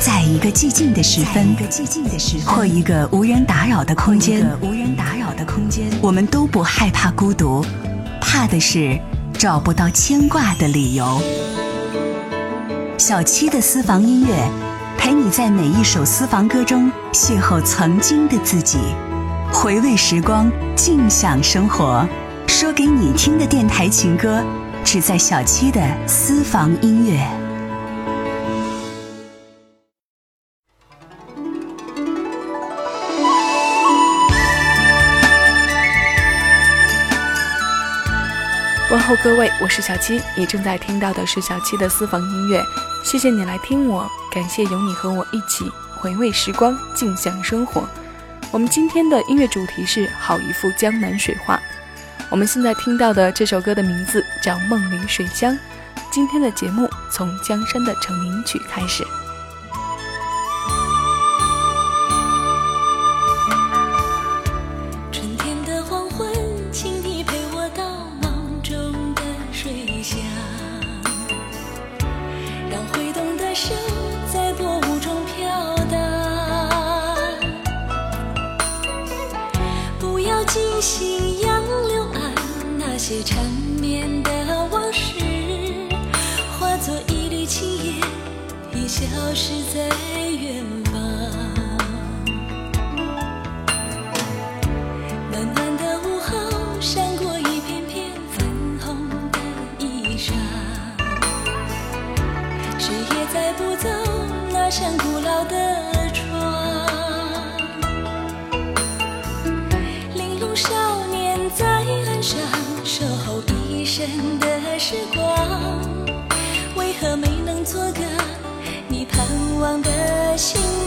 在一个寂静的时分，或一个无人打扰的空间，无人打扰的空间，我们都不害怕孤独，怕的是找不到牵挂的理由。小七的私房音乐，陪你在每一首私房歌中邂逅曾经的自己，回味时光，静享生活。说给你听的电台情歌，只在小七的私房音乐。问候各位，我是小七，你正在听到的是小七的私房音乐。谢谢你来听我，感谢有你和我一起回味时光，静享生活。我们今天的音乐主题是好一幅江南水画。我们现在听到的这首歌的名字叫《梦里水乡》。今天的节目从江山的成名曲开始。消失在远方暖暖的午后闪过一片片粉红的衣裳谁也载不走那扇古老的窗玲珑少年在岸上守候一生的时光。为何没能做个往的心。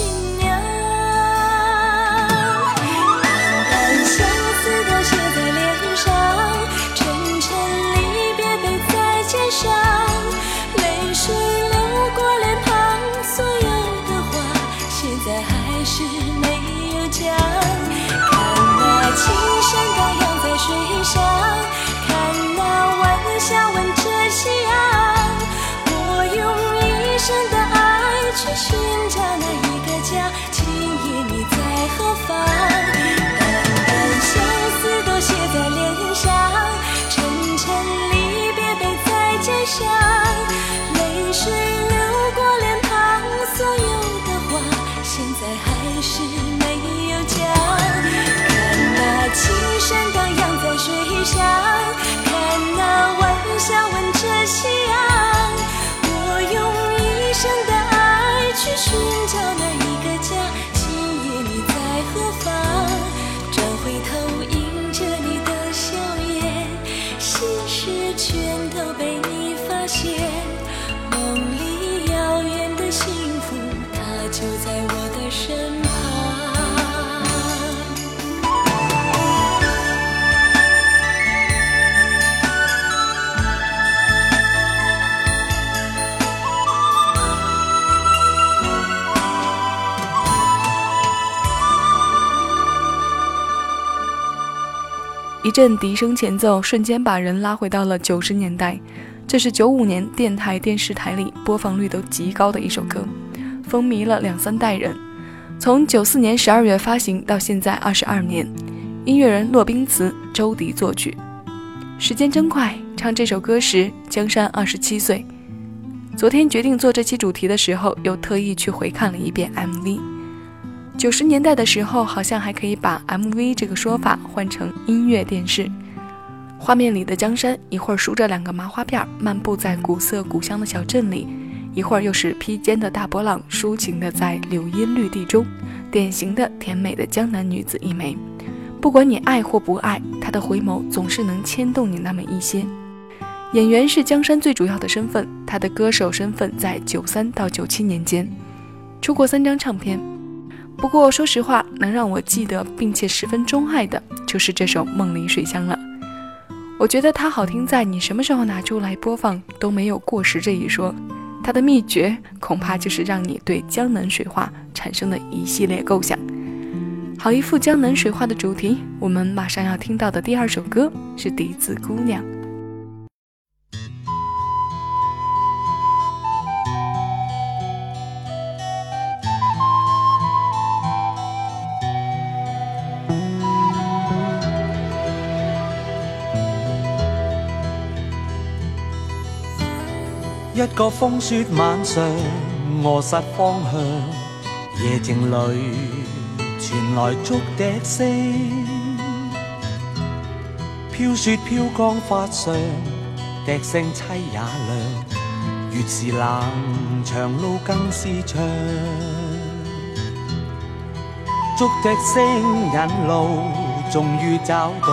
心。一阵笛声前奏，瞬间把人拉回到了九十年代。这是九五年电台、电视台里播放率都极高的一首歌，风靡了两三代人。从九四年十二月发行到现在二十二年，音乐人骆宾词，周迪作曲。时间真快，唱这首歌时，江山二十七岁。昨天决定做这期主题的时候，又特意去回看了一遍 MV。九十年代的时候，好像还可以把 MV 这个说法换成音乐电视。画面里的江山，一会儿梳着两个麻花辫，漫步在古色古香的小镇里；一会儿又是披肩的大波浪，抒情的在柳荫绿地中，典型的甜美的江南女子一枚。不管你爱或不爱，他的回眸总是能牵动你那么一些。演员是江山最主要的身份，他的歌手身份在九三到九七年间出过三张唱片。不过说实话，能让我记得并且十分钟爱的就是这首《梦里水乡》了。我觉得它好听在你什么时候拿出来播放都没有过时这一说。它的秘诀恐怕就是让你对江南水画产生的一系列构想。好一副江南水画的主题，我们马上要听到的第二首歌是《笛子姑娘》。个风雪晚上，卧室方向，夜静里。传来竹笛声，飘雪飘光发上，笛声凄也亮。越是冷，长路更是长。竹笛声引路，终于找到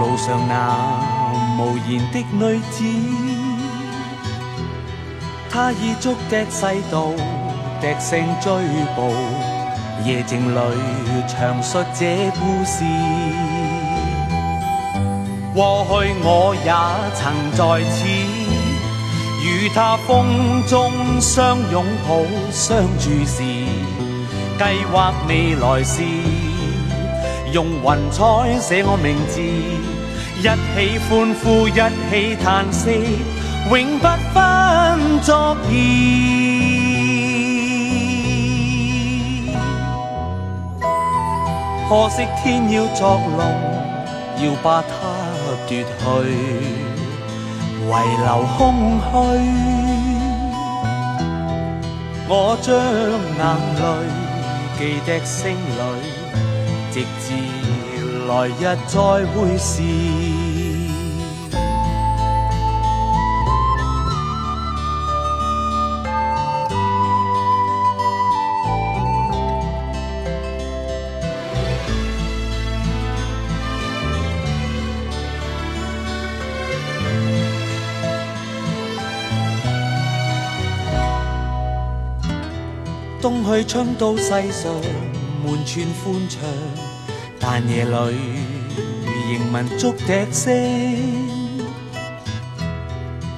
路上那无言的女子。他以竹笛细道，笛声追捕。夜静里详述这故事，过去我也曾在此，与他风中相拥抱、相注视，计划未来事，用云彩写我名字，一起欢呼，一起叹息，永不分昨夜。可惜天要作弄，要把它夺去，遗留空虚。我将眼泪记滴声里，直至来日再会时。去春到，世上满串欢畅，但夜里仍闻竹笛声。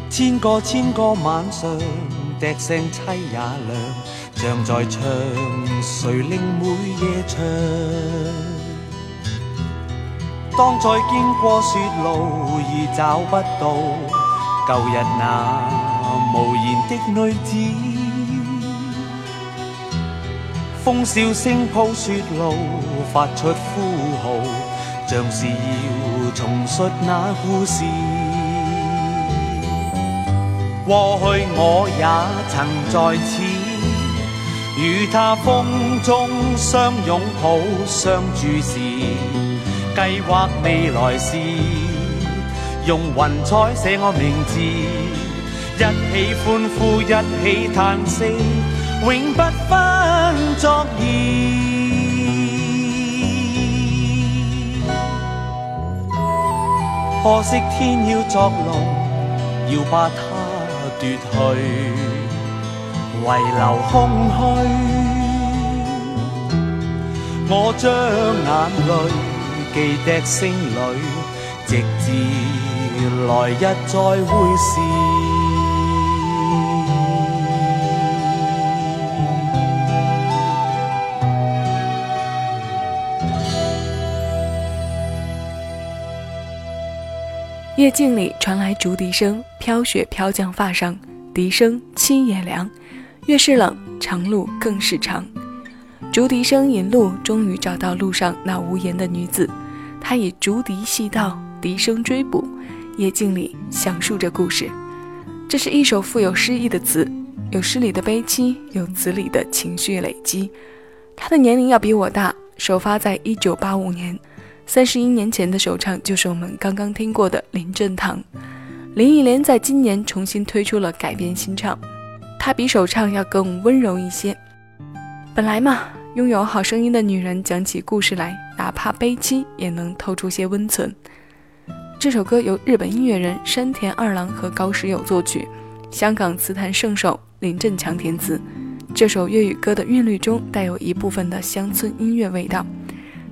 千个千个晚上，笛声凄也亮，像在唱，谁令每夜唱？当再经过雪路而找不到旧日那无言的女子。风笑声铺雪路，发出呼号，像是要重述那故事。过去我也曾在此，与他风中相拥抱、相注视，计划未来事，用云彩写我名字，一起欢呼，一起叹息。永不分昨夜，可惜天要作弄，要把它夺去，遗留空虚。我将眼泪记滴声里，直至来日再会时。夜静里传来竹笛声，飘雪飘降发上，笛声凄也凉。越是冷，长路更是长。竹笛声引路，终于找到路上那无言的女子。她以竹笛细道，笛声追捕，夜静里讲述着故事。这是一首富有诗意的词，有诗里的悲凄，有词里的情绪累积。他的年龄要比我大，首发在一九八五年。三十一年前的首唱就是我们刚刚听过的林振堂，林忆莲在今年重新推出了改编新唱，她比首唱要更温柔一些。本来嘛，拥有好声音的女人讲起故事来，哪怕悲凄也能透出些温存。这首歌由日本音乐人山田二郎和高石友作曲，香港词坛圣手林振强填词。这首粤语歌的韵律中带有一部分的乡村音乐味道。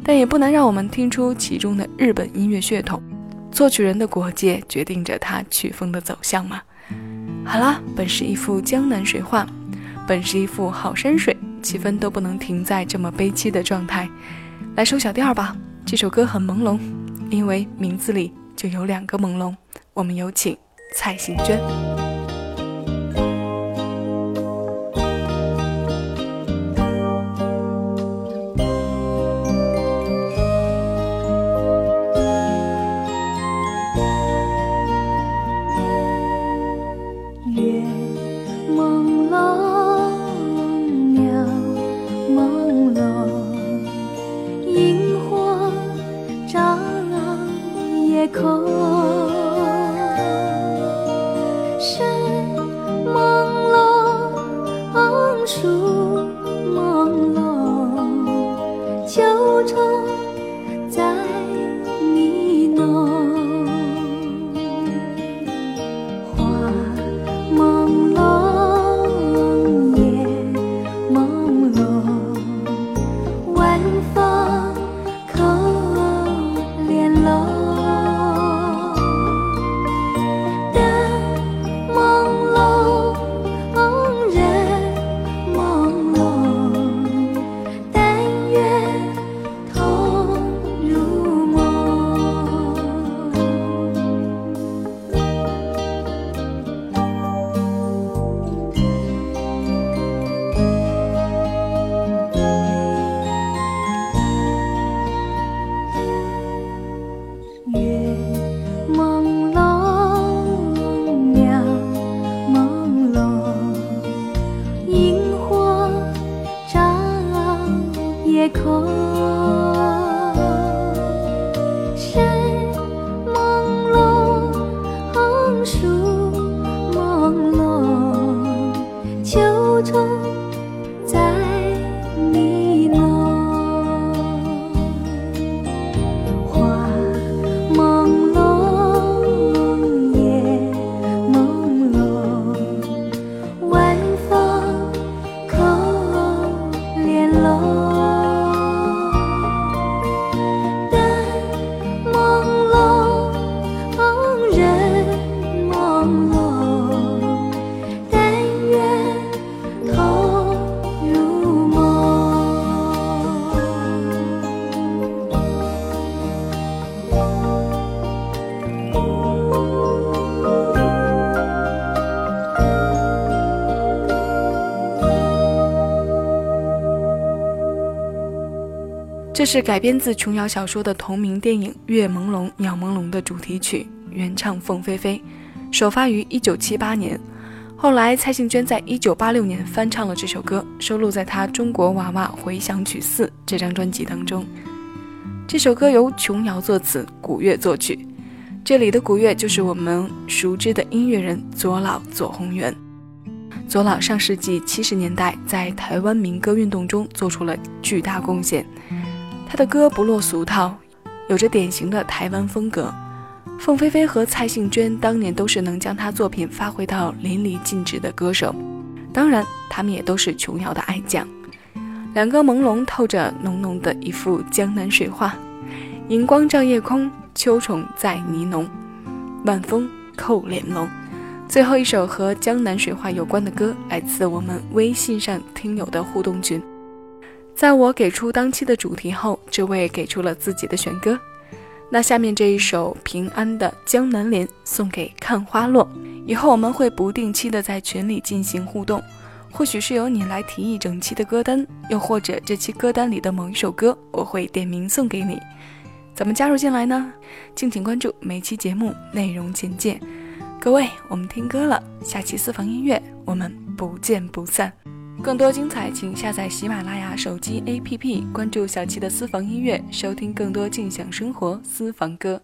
但也不难让我们听出其中的日本音乐血统，作曲人的国界决定着他曲风的走向嘛。好了，本是一幅江南水画，本是一幅好山水，气氛都不能停在这么悲凄的状态。来首小调吧，这首歌很朦胧，因为名字里就有两个朦胧。我们有请蔡幸娟。这是改编自琼瑶小说的同名电影《月朦胧鸟朦胧》的主题曲，原唱凤飞飞，首发于一九七八年。后来蔡幸娟在一九八六年翻唱了这首歌，收录在她《中国娃娃回响曲四》这张专辑当中。这首歌由琼瑶作词，古月作曲。这里的古月就是我们熟知的音乐人左老左宏元。左老上世纪七十年代在台湾民歌运动中做出了巨大贡献。他的歌不落俗套，有着典型的台湾风格。凤飞飞和蔡幸娟当年都是能将他作品发挥到淋漓尽致的歌手，当然，他们也都是琼瑶的爱将。两个朦胧透着浓浓的一幅江南水画，银光照夜空，秋虫在呢农，晚风扣帘笼。最后一首和江南水画有关的歌，来自我们微信上听友的互动群。在我给出当期的主题后，这位给出了自己的选歌。那下面这一首平安的《江南莲》送给看花落。以后我们会不定期的在群里进行互动，或许是由你来提议整期的歌单，又或者这期歌单里的某一首歌，我会点名送给你。怎么加入进来呢？敬请关注每期节目内容简介。各位，我们听歌了，下期私房音乐我们不见不散。更多精彩，请下载喜马拉雅手机 APP，关注小七的私房音乐，收听更多尽享生活私房歌。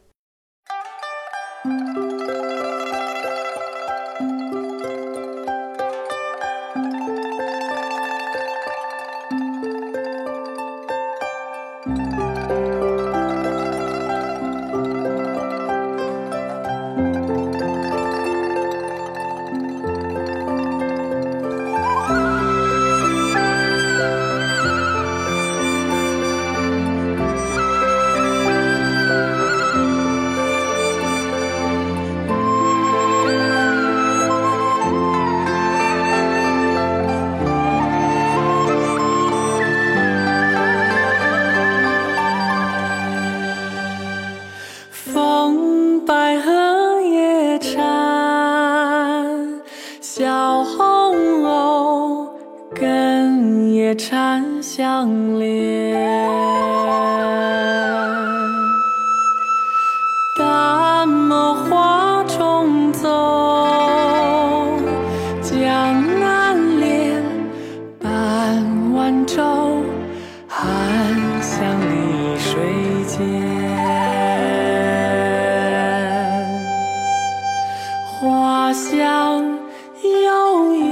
乡悠悠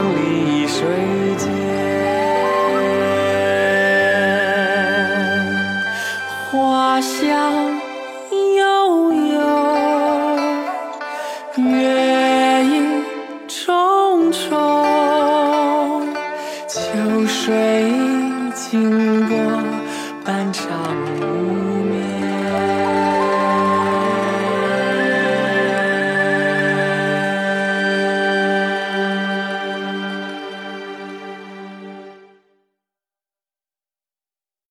过半长。